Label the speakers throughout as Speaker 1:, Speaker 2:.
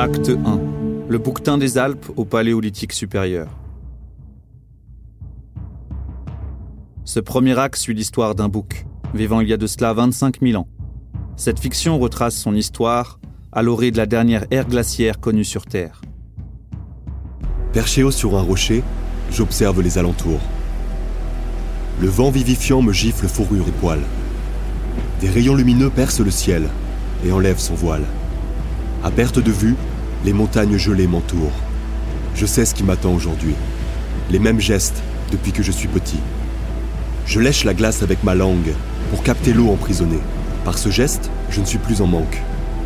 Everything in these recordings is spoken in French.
Speaker 1: Acte 1. Le bouquetin des Alpes au Paléolithique supérieur. Ce premier acte suit l'histoire d'un bouc, vivant il y a de cela 25 000 ans. Cette fiction retrace son histoire à l'orée de la dernière ère glaciaire connue sur Terre.
Speaker 2: Perché haut sur un rocher, j'observe les alentours. Le vent vivifiant me gifle fourrure et poils. Des rayons lumineux percent le ciel et enlèvent son voile. À perte de vue, les montagnes gelées m'entourent. Je sais ce qui m'attend aujourd'hui. Les mêmes gestes depuis que je suis petit. Je lèche la glace avec ma langue pour capter l'eau emprisonnée. Par ce geste, je ne suis plus en manque.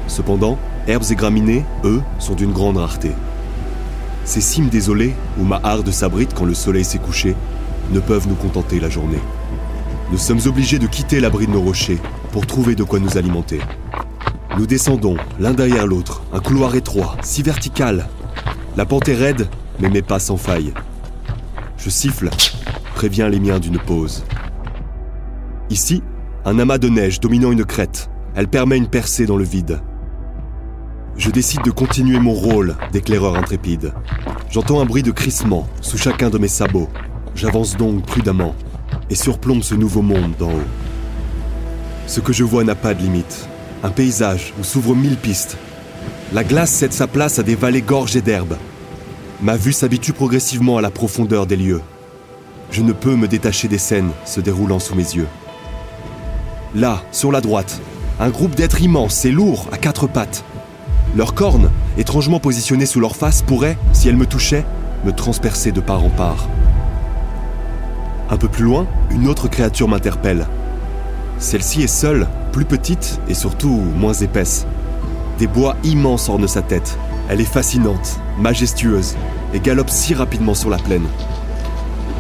Speaker 2: Cependant, herbes et graminées, eux, sont d'une grande rareté. Ces cimes désolées, où ma harde s'abrite quand le soleil s'est couché, ne peuvent nous contenter la journée. Nous sommes obligés de quitter l'abri de nos rochers pour trouver de quoi nous alimenter. Nous descendons, l'un derrière l'autre, un couloir étroit, si vertical. La pente est raide, mais mes pas sans faille. Je siffle, préviens les miens d'une pause. Ici, un amas de neige dominant une crête. Elle permet une percée dans le vide. Je décide de continuer mon rôle d'éclaireur intrépide. J'entends un bruit de crissement sous chacun de mes sabots. J'avance donc prudemment et surplombe ce nouveau monde d'en haut. Ce que je vois n'a pas de limite un paysage où s'ouvrent mille pistes. La glace cède sa place à des vallées gorgées d'herbes. Ma vue s'habitue progressivement à la profondeur des lieux. Je ne peux me détacher des scènes se déroulant sous mes yeux. Là, sur la droite, un groupe d'êtres immenses et lourds à quatre pattes. Leurs cornes, étrangement positionnées sous leur face, pourraient, si elles me touchaient, me transpercer de part en part. Un peu plus loin, une autre créature m'interpelle. Celle-ci est seule, plus petite et surtout moins épaisse. Des bois immenses ornent sa tête. Elle est fascinante, majestueuse et galope si rapidement sur la plaine.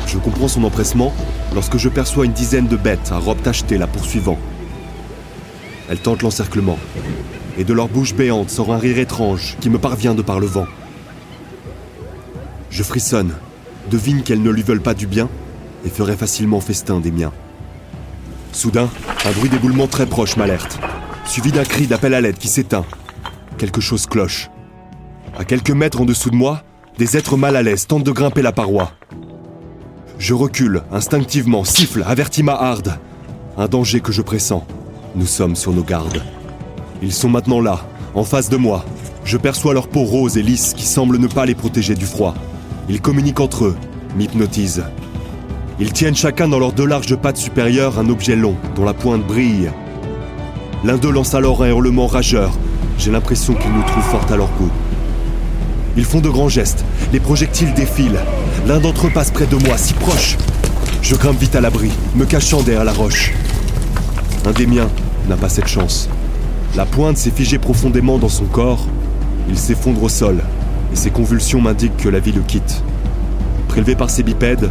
Speaker 2: Je comprends son empressement lorsque je perçois une dizaine de bêtes à robes tachetées la poursuivant. Elle tente l'encerclement, et de leur bouche béante sort un rire étrange qui me parvient de par le vent. Je frissonne, devine qu'elles ne lui veulent pas du bien et ferait facilement festin des miens. Soudain, un bruit d'éboulement très proche m'alerte, suivi d'un cri d'appel à l'aide qui s'éteint. Quelque chose cloche. À quelques mètres en dessous de moi, des êtres mal à l'aise tentent de grimper la paroi. Je recule, instinctivement, siffle, avertis ma harde. Un danger que je pressens. Nous sommes sur nos gardes. Ils sont maintenant là, en face de moi. Je perçois leur peau rose et lisse qui semble ne pas les protéger du froid. Ils communiquent entre eux, m'hypnotisent. Ils tiennent chacun dans leurs deux larges pattes supérieures un objet long, dont la pointe brille. L'un d'eux lance alors un hurlement rageur. J'ai l'impression qu'ils nous trouvent fort à leur goût. Ils font de grands gestes, les projectiles défilent. L'un d'entre eux passe près de moi, si proche. Je grimpe vite à l'abri, me cachant derrière la roche. Un des miens n'a pas cette chance. La pointe s'est figée profondément dans son corps. Il s'effondre au sol, et ses convulsions m'indiquent que la vie le quitte. Prélevé par ses bipèdes,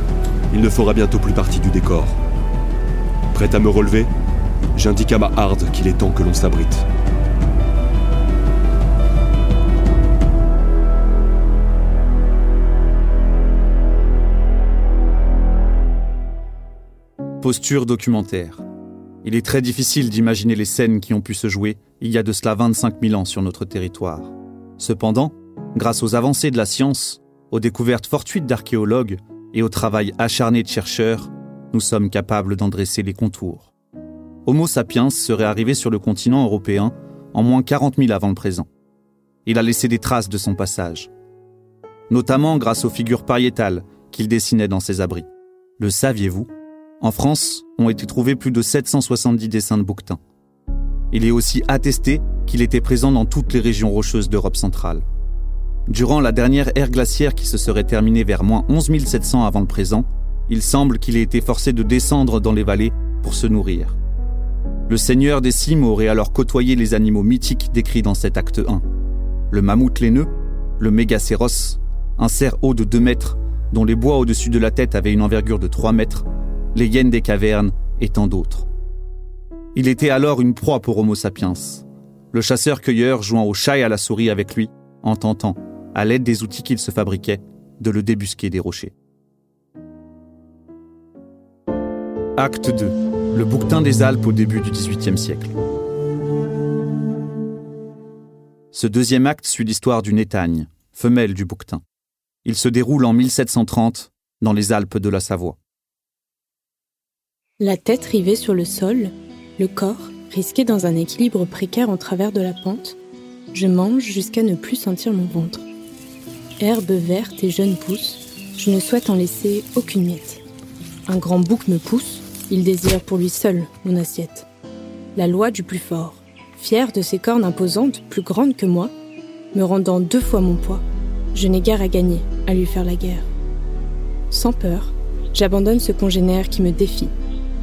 Speaker 2: il ne fera bientôt plus partie du décor. Prêt à me relever, j'indique à ma harde qu'il est temps que l'on s'abrite.
Speaker 1: Posture documentaire. Il est très difficile d'imaginer les scènes qui ont pu se jouer il y a de cela 25 000 ans sur notre territoire. Cependant, grâce aux avancées de la science, aux découvertes fortuites d'archéologues, et au travail acharné de chercheurs, nous sommes capables d'en dresser les contours. Homo sapiens serait arrivé sur le continent européen en moins 40 000 avant le présent. Il a laissé des traces de son passage, notamment grâce aux figures pariétales qu'il dessinait dans ses abris. Le saviez-vous? En France, ont été trouvés plus de 770 dessins de bouquetins. Il est aussi attesté qu'il était présent dans toutes les régions rocheuses d'Europe centrale. Durant la dernière ère glaciaire qui se serait terminée vers moins 11 700 avant le présent, il semble qu'il ait été forcé de descendre dans les vallées pour se nourrir. Le seigneur des cimes aurait alors côtoyé les animaux mythiques décrits dans cet acte 1. Le mammouth laineux, le mégacéros, un cerf haut de 2 mètres dont les bois au-dessus de la tête avaient une envergure de 3 mètres, les hyènes des cavernes et tant d'autres. Il était alors une proie pour Homo sapiens, le chasseur-cueilleur jouant au chat et à la souris avec lui, en tentant, à l'aide des outils qu'il se fabriquait, de le débusquer des rochers. Acte 2. Le bouquetin des Alpes au début du XVIIIe siècle. Ce deuxième acte suit l'histoire d'une étagne, femelle du bouquetin. Il se déroule en 1730 dans les Alpes de la Savoie.
Speaker 3: La tête rivée sur le sol, le corps risqué dans un équilibre précaire en travers de la pente, je mange jusqu'à ne plus sentir mon ventre. Herbe verte et jeune pousse, je ne souhaite en laisser aucune miette. Un grand bouc me pousse, il désire pour lui seul mon assiette. La loi du plus fort, fier de ses cornes imposantes, plus grandes que moi, me rendant deux fois mon poids, je n'ai guère à gagner à lui faire la guerre. Sans peur, j'abandonne ce congénère qui me défie,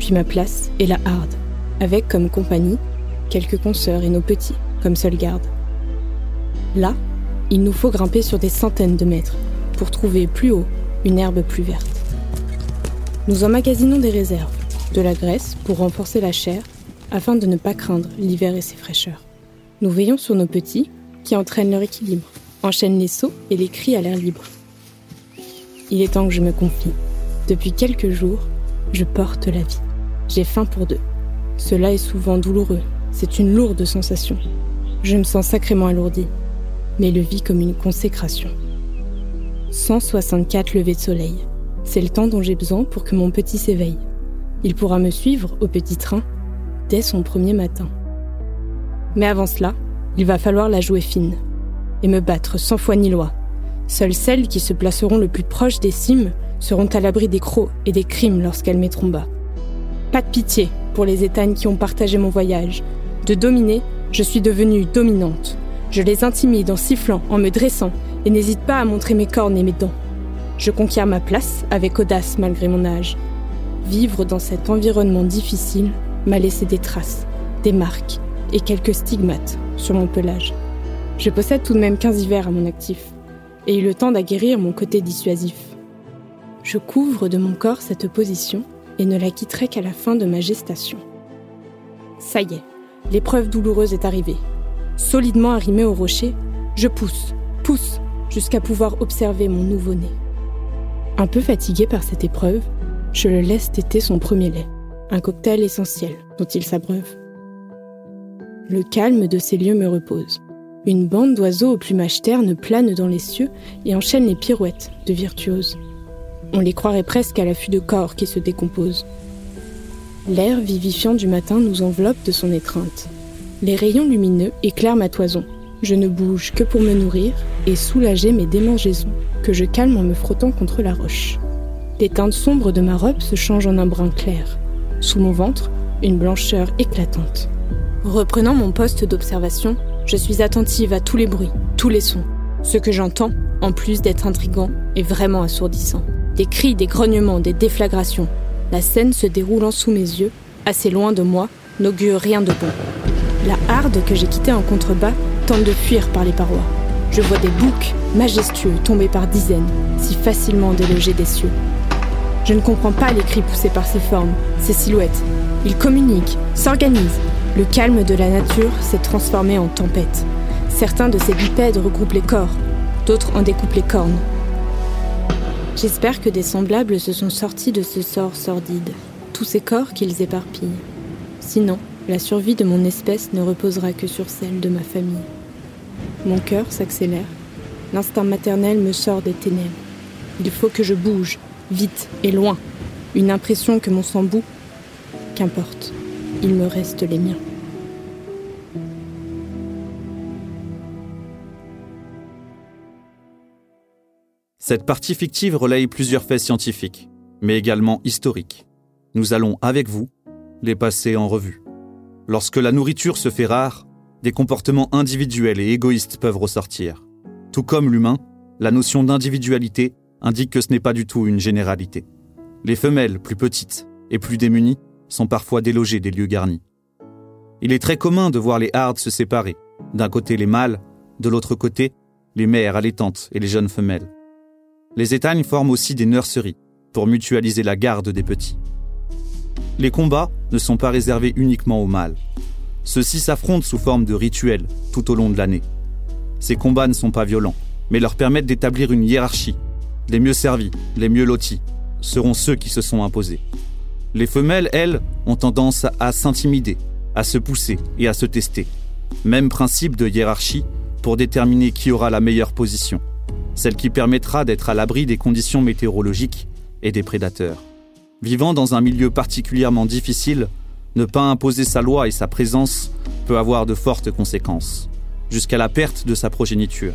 Speaker 3: puis ma place est la harde, avec comme compagnie quelques consoeurs et nos petits comme seul garde. Là, il nous faut grimper sur des centaines de mètres pour trouver plus haut une herbe plus verte. Nous emmagasinons des réserves, de la graisse pour renforcer la chair, afin de ne pas craindre l'hiver et ses fraîcheurs. Nous veillons sur nos petits qui entraînent leur équilibre, enchaînent les sauts et les cris à l'air libre. Il est temps que je me confie. Depuis quelques jours, je porte la vie. J'ai faim pour deux. Cela est souvent douloureux, c'est une lourde sensation. Je me sens sacrément alourdi, mais le vis comme une consécration. 164 levées de soleil. C'est le temps dont j'ai besoin pour que mon petit s'éveille. Il pourra me suivre au petit train dès son premier matin. Mais avant cela, il va falloir la jouer fine et me battre sans foi ni loi. Seules celles qui se placeront le plus proche des cimes seront à l'abri des crocs et des crimes lorsqu'elles mettront bas. Pas de pitié pour les étagnes qui ont partagé mon voyage. De dominer, je suis devenue dominante. Je les intimide en sifflant, en me dressant, et n'hésite pas à montrer mes cornes et mes dents. Je conquiers ma place avec audace malgré mon âge. Vivre dans cet environnement difficile m'a laissé des traces, des marques et quelques stigmates sur mon pelage. Je possède tout de même 15 hivers à mon actif et eu le temps d'aguerrir mon côté dissuasif. Je couvre de mon corps cette position et ne la quitterai qu'à la fin de ma gestation. Ça y est, l'épreuve douloureuse est arrivée. Solidement arrimé au rocher, je pousse, pousse, jusqu'à pouvoir observer mon nouveau-né. Un peu fatigué par cette épreuve, je le laisse téter son premier lait, un cocktail essentiel dont il s'abreuve. Le calme de ces lieux me repose. Une bande d'oiseaux au plumage terne plane dans les cieux et enchaîne les pirouettes de virtuoses. On les croirait presque à l'affût de corps qui se décomposent. L'air vivifiant du matin nous enveloppe de son étreinte. Les rayons lumineux éclairent ma toison. Je ne bouge que pour me nourrir et soulager mes démangeaisons, que je calme en me frottant contre la roche. Les teintes sombres de ma robe se changent en un brun clair. Sous mon ventre, une blancheur éclatante. Reprenant mon poste d'observation, je suis attentive à tous les bruits, tous les sons. Ce que j'entends, en plus d'être intrigant, est vraiment assourdissant. Des cris, des grognements, des déflagrations. La scène se déroulant sous mes yeux, assez loin de moi, n'augure rien de bon. La harde que j'ai quittée en contrebas tente de fuir par les parois. Je vois des boucs majestueux tomber par dizaines, si facilement délogés des cieux. Je ne comprends pas les cris poussés par ces formes, ces silhouettes. Ils communiquent, s'organisent. Le calme de la nature s'est transformé en tempête. Certains de ces bipèdes regroupent les corps, d'autres en découpent les cornes. J'espère que des semblables se sont sortis de ce sort sordide, tous ces corps qu'ils éparpillent. Sinon, la survie de mon espèce ne reposera que sur celle de ma famille. Mon cœur s'accélère. L'instinct maternel me sort des ténèbres. Il faut que je bouge, vite et loin. Une impression que mon sang bout. Qu'importe, il me reste les miens.
Speaker 1: Cette partie fictive relaye plusieurs faits scientifiques, mais également historiques. Nous allons, avec vous, les passer en revue. Lorsque la nourriture se fait rare, des comportements individuels et égoïstes peuvent ressortir. Tout comme l'humain, la notion d'individualité indique que ce n'est pas du tout une généralité. Les femelles, plus petites et plus démunies, sont parfois délogées des lieux garnis. Il est très commun de voir les hardes se séparer. D'un côté les mâles, de l'autre côté les mères allaitantes et les jeunes femelles. Les étagnes forment aussi des nurseries pour mutualiser la garde des petits. Les combats ne sont pas réservés uniquement aux mâles. Ceux-ci s'affrontent sous forme de rituels tout au long de l'année. Ces combats ne sont pas violents, mais leur permettent d'établir une hiérarchie. Les mieux servis, les mieux lotis, seront ceux qui se sont imposés. Les femelles, elles, ont tendance à s'intimider, à se pousser et à se tester. Même principe de hiérarchie pour déterminer qui aura la meilleure position, celle qui permettra d'être à l'abri des conditions météorologiques et des prédateurs. Vivant dans un milieu particulièrement difficile, ne pas imposer sa loi et sa présence peut avoir de fortes conséquences, jusqu'à la perte de sa progéniture.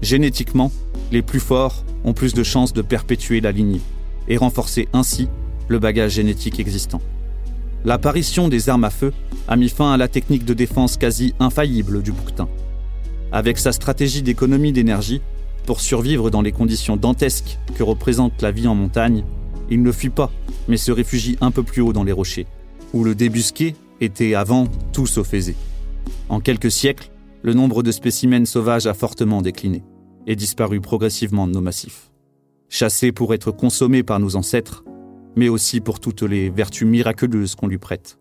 Speaker 1: Génétiquement, les plus forts ont plus de chances de perpétuer la lignée et renforcer ainsi le bagage génétique existant. L'apparition des armes à feu a mis fin à la technique de défense quasi infaillible du bouquetin. Avec sa stratégie d'économie d'énergie, pour survivre dans les conditions dantesques que représente la vie en montagne, il ne fuit pas, mais se réfugie un peu plus haut dans les rochers, où le débusqué était avant tout sauf aisé. En quelques siècles, le nombre de spécimens sauvages a fortement décliné et disparu progressivement de nos massifs. Chassé pour être consommé par nos ancêtres, mais aussi pour toutes les vertus miraculeuses qu'on lui prête.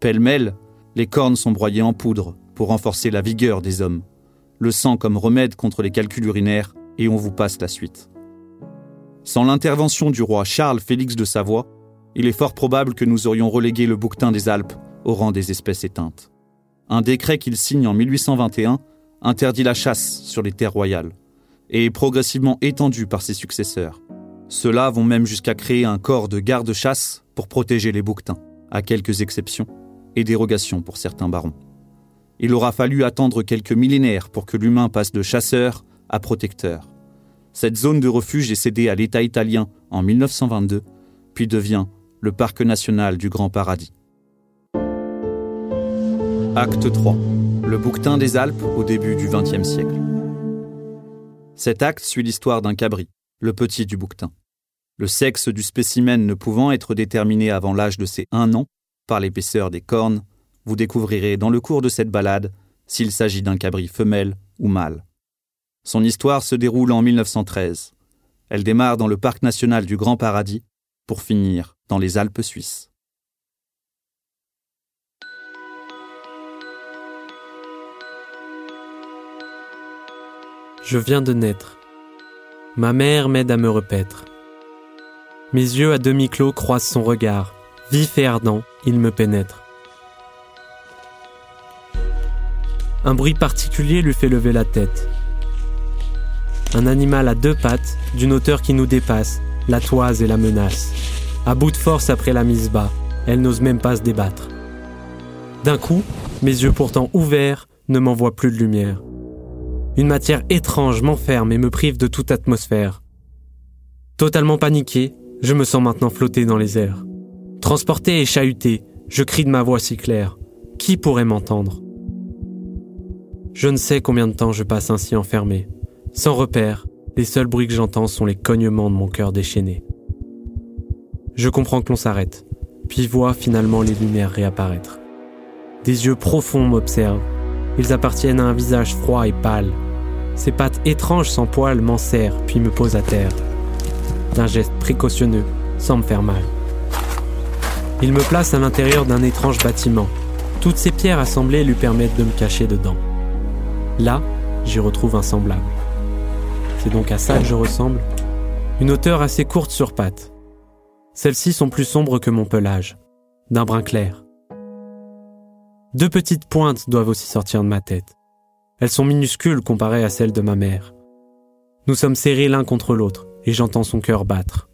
Speaker 1: Pêle-mêle, les cornes sont broyées en poudre pour renforcer la vigueur des hommes, le sang comme remède contre les calculs urinaires, et on vous passe la suite. Sans l'intervention du roi Charles Félix de Savoie, il est fort probable que nous aurions relégué le bouquetin des Alpes au rang des espèces éteintes. Un décret qu'il signe en 1821 interdit la chasse sur les terres royales et est progressivement étendu par ses successeurs. Ceux-là vont même jusqu'à créer un corps de garde-chasse pour protéger les bouquetins, à quelques exceptions, et dérogations pour certains barons. Il aura fallu attendre quelques millénaires pour que l'humain passe de chasseur à protecteur. Cette zone de refuge est cédée à l'État italien en 1922, puis devient le parc national du Grand Paradis. Acte 3. Le bouquetin des Alpes au début du XXe siècle. Cet acte suit l'histoire d'un cabri, le petit du bouquetin. Le sexe du spécimen ne pouvant être déterminé avant l'âge de ses un an par l'épaisseur des cornes, vous découvrirez dans le cours de cette balade s'il s'agit d'un cabri femelle ou mâle. Son histoire se déroule en 1913. Elle démarre dans le parc national du Grand Paradis pour finir dans les Alpes suisses.
Speaker 4: Je viens de naître. Ma mère m'aide à me repaître. Mes yeux à demi clos croisent son regard. Vif et ardent, il me pénètre. Un bruit particulier lui fait lever la tête. Un animal à deux pattes, d'une hauteur qui nous dépasse, la toise et la menace. À bout de force après la mise bas, elle n'ose même pas se débattre. D'un coup, mes yeux pourtant ouverts ne m'envoient plus de lumière. Une matière étrange m'enferme et me prive de toute atmosphère. Totalement paniqué, je me sens maintenant flotter dans les airs. Transporté et chahuté, je crie de ma voix si claire. Qui pourrait m'entendre? Je ne sais combien de temps je passe ainsi enfermé. Sans repère, les seuls bruits que j'entends sont les cognements de mon cœur déchaîné. Je comprends que l'on s'arrête, puis vois finalement les lumières réapparaître. Des yeux profonds m'observent. Ils appartiennent à un visage froid et pâle, ses pattes étranges sans poils m'enserrent puis me posent à terre. D'un geste précautionneux, sans me faire mal. Il me place à l'intérieur d'un étrange bâtiment. Toutes ces pierres assemblées lui permettent de me cacher dedans. Là, j'y retrouve un semblable. Donc à ça que je ressemble. Une hauteur assez courte sur pattes. Celles-ci sont plus sombres que mon pelage, d'un brun clair. Deux petites pointes doivent aussi sortir de ma tête. Elles sont minuscules comparées à celles de ma mère. Nous sommes serrés l'un contre l'autre et j'entends son cœur battre.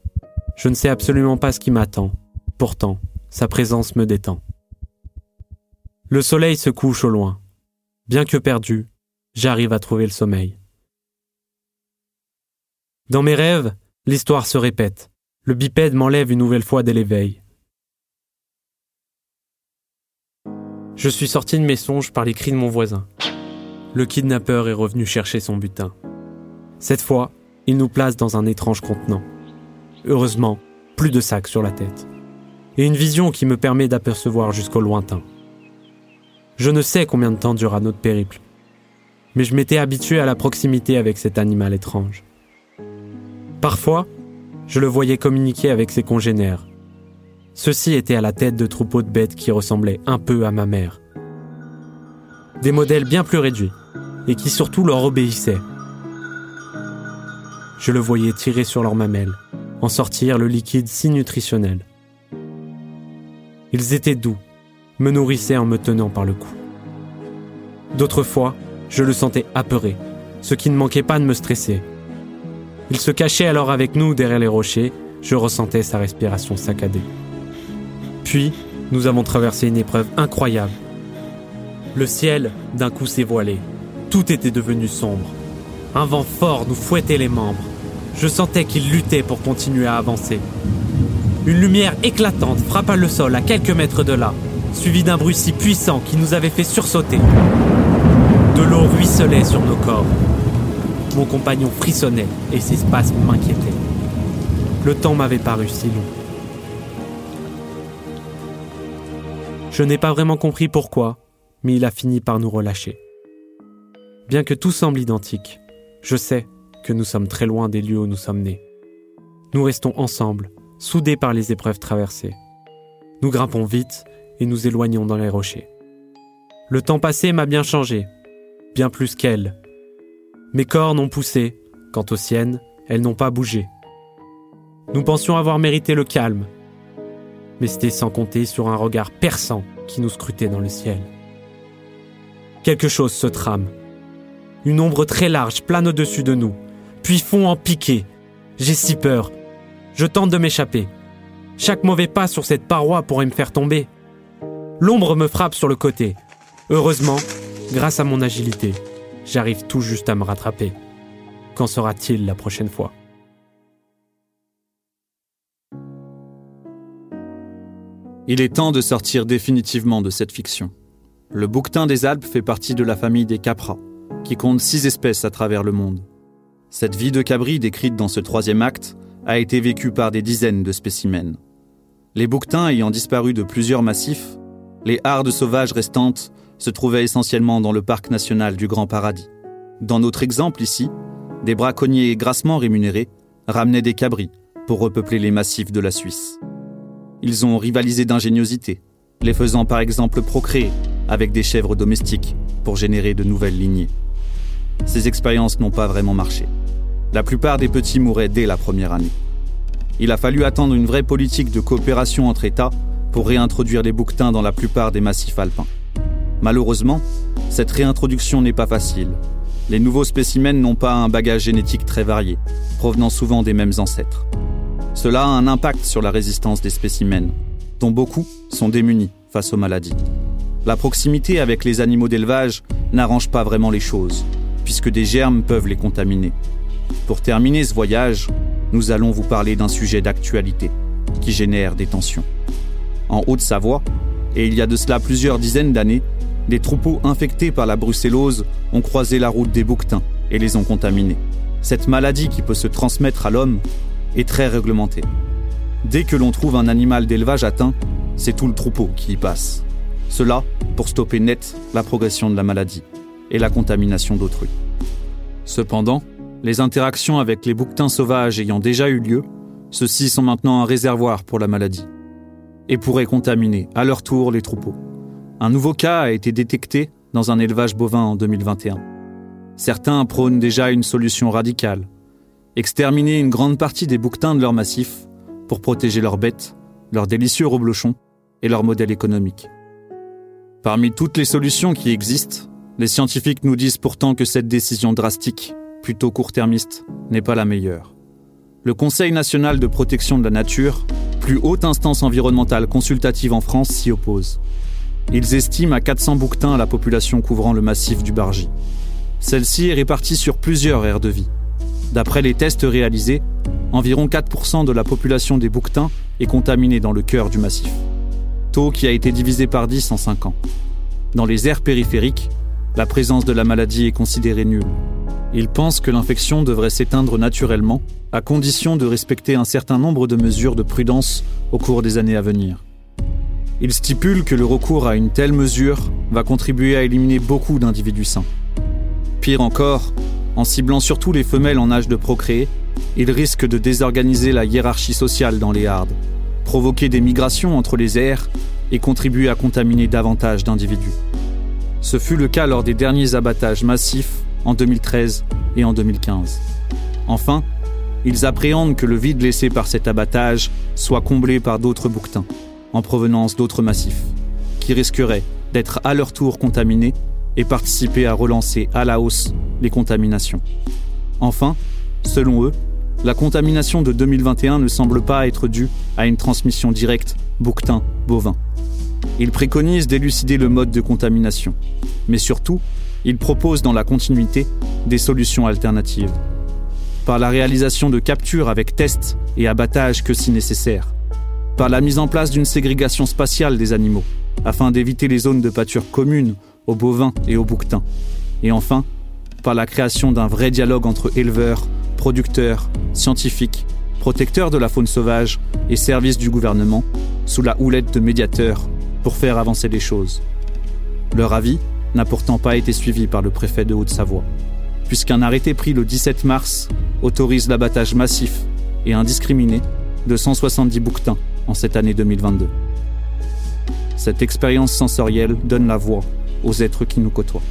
Speaker 4: Je ne sais absolument pas ce qui m'attend. Pourtant, sa présence me détend. Le soleil se couche au loin. Bien que perdu, j'arrive à trouver le sommeil. Dans mes rêves, l'histoire se répète. Le bipède m'enlève une nouvelle fois dès l'éveil. Je suis sorti de mes songes par les cris de mon voisin le kidnappeur est revenu chercher son butin. Cette fois, il nous place dans un étrange contenant. Heureusement, plus de sacs sur la tête. Et une vision qui me permet d'apercevoir jusqu'au lointain. Je ne sais combien de temps durera notre périple, mais je m'étais habitué à la proximité avec cet animal étrange. Parfois, je le voyais communiquer avec ses congénères. Ceux-ci étaient à la tête de troupeaux de bêtes qui ressemblaient un peu à ma mère. Des modèles bien plus réduits, et qui surtout leur obéissaient. Je le voyais tirer sur leurs mamelles, en sortir le liquide si nutritionnel. Ils étaient doux, me nourrissaient en me tenant par le cou. D'autres fois, Je le sentais apeuré, ce qui ne manquait pas de me stresser. Il se cachait alors avec nous derrière les rochers, je ressentais sa respiration saccadée. Puis, nous avons traversé une épreuve incroyable. Le ciel, d'un coup, s'est voilé. Tout était devenu sombre. Un vent fort nous fouettait les membres. Je sentais qu'il luttait pour continuer à avancer. Une lumière éclatante frappa le sol à quelques mètres de là, suivi d'un bruit si puissant qui nous avait fait sursauter. De l'eau ruisselait sur nos corps. Mon compagnon frissonnait et ses spasmes m'inquiétaient. Le temps m'avait paru si long. Je n'ai pas vraiment compris pourquoi, mais il a fini par nous relâcher. Bien que tout semble identique, je sais que nous sommes très loin des lieux où nous sommes nés. Nous restons ensemble, soudés par les épreuves traversées. Nous grimpons vite et nous éloignons dans les rochers. Le temps passé m'a bien changé, bien plus qu'elle. Mes cornes ont poussé, quant aux siennes, elles n'ont pas bougé. Nous pensions avoir mérité le calme, mais c'était sans compter sur un regard perçant qui nous scrutait dans le ciel. Quelque chose se trame. Une ombre très large plane au-dessus de nous, puis fond en piqué. J'ai si peur. Je tente de m'échapper. Chaque mauvais pas sur cette paroi pourrait me faire tomber. L'ombre me frappe sur le côté. Heureusement, grâce à mon agilité, j'arrive tout juste à me rattraper. Qu'en sera-t-il la prochaine fois?
Speaker 1: Il est temps de sortir définitivement de cette fiction. Le bouquetin des Alpes fait partie de la famille des capras, qui compte six espèces à travers le monde. Cette vie de cabri décrite dans ce troisième acte a été vécue par des dizaines de spécimens. Les bouquetins ayant disparu de plusieurs massifs, les hardes sauvages restantes se trouvaient essentiellement dans le parc national du Grand Paradis. Dans notre exemple ici, des braconniers grassement rémunérés ramenaient des cabris pour repeupler les massifs de la Suisse. Ils ont rivalisé d'ingéniosité, les faisant par exemple procréer avec des chèvres domestiques pour générer de nouvelles lignées. Ces expériences n'ont pas vraiment marché. La plupart des petits mouraient dès la première année. Il a fallu attendre une vraie politique de coopération entre États pour réintroduire les bouquetins dans la plupart des massifs alpins. Malheureusement, cette réintroduction n'est pas facile. Les nouveaux spécimens n'ont pas un bagage génétique très varié, provenant souvent des mêmes ancêtres. Cela a un impact sur la résistance des spécimens, dont beaucoup sont démunis face aux maladies. La proximité avec les animaux d'élevage n'arrange pas vraiment les choses, puisque des germes peuvent les contaminer. Pour terminer ce voyage, nous allons vous parler d'un sujet d'actualité qui génère des tensions. En Haute-Savoie, et il y a de cela plusieurs dizaines d'années, des troupeaux infectés par la brucellose ont croisé la route des bouquetins et les ont contaminés. Cette maladie qui peut se transmettre à l'homme est très réglementé. Dès que l'on trouve un animal d'élevage atteint, c'est tout le troupeau qui y passe. Cela pour stopper net la progression de la maladie et la contamination d'autrui. Cependant, les interactions avec les bouquetins sauvages ayant déjà eu lieu, ceux-ci sont maintenant un réservoir pour la maladie et pourraient contaminer à leur tour les troupeaux. Un nouveau cas a été détecté dans un élevage bovin en 2021. Certains prônent déjà une solution radicale, exterminer une grande partie des bouquetins de leur massif pour protéger leurs bêtes, leurs délicieux reblochons et leur modèle économique. Parmi toutes les solutions qui existent, les scientifiques nous disent pourtant que cette décision drastique, plutôt court-termiste, n'est pas la meilleure. Le Conseil national de protection de la nature, plus haute instance environnementale consultative en France, s'y oppose. Ils estiment à 400 bouquetins la population couvrant le massif du Bargy. Celle-ci est répartie sur plusieurs aires de vie, D'après les tests réalisés, environ 4% de la population des bouquetins est contaminée dans le cœur du massif. Taux qui a été divisé par 10 en 5 ans. Dans les aires périphériques, la présence de la maladie est considérée nulle. Ils pensent que l'infection devrait s'éteindre naturellement, à condition de respecter un certain nombre de mesures de prudence au cours des années à venir. Ils stipulent que le recours à une telle mesure va contribuer à éliminer beaucoup d'individus sains. Pire encore, en ciblant surtout les femelles en âge de procréer, il risque de désorganiser la hiérarchie sociale dans les hardes, provoquer des migrations entre les aires et contribuer à contaminer davantage d'individus. Ce fut le cas lors des derniers abattages massifs en 2013 et en 2015. Enfin, ils appréhendent que le vide laissé par cet abattage soit comblé par d'autres bouquetins, en provenance d'autres massifs, qui risqueraient d'être à leur tour contaminés et participer à relancer à la hausse les contaminations. Enfin, selon eux, la contamination de 2021 ne semble pas être due à une transmission directe bouquetin-bovin. Ils préconisent d'élucider le mode de contamination, mais surtout, ils proposent dans la continuité des solutions alternatives. Par la réalisation de captures avec tests et abattage que si nécessaire. Par la mise en place d'une ségrégation spatiale des animaux, afin d'éviter les zones de pâture communes aux bovins et aux bouquetins. Et enfin, par la création d'un vrai dialogue entre éleveurs, producteurs, scientifiques, protecteurs de la faune sauvage et services du gouvernement, sous la houlette de médiateurs, pour faire avancer les choses. Leur avis n'a pourtant pas été suivi par le préfet de Haute-Savoie, puisqu'un arrêté pris le 17 mars autorise l'abattage massif et indiscriminé de 170 bouquetins en cette année 2022. Cette expérience sensorielle donne la voix aux êtres qui nous côtoient.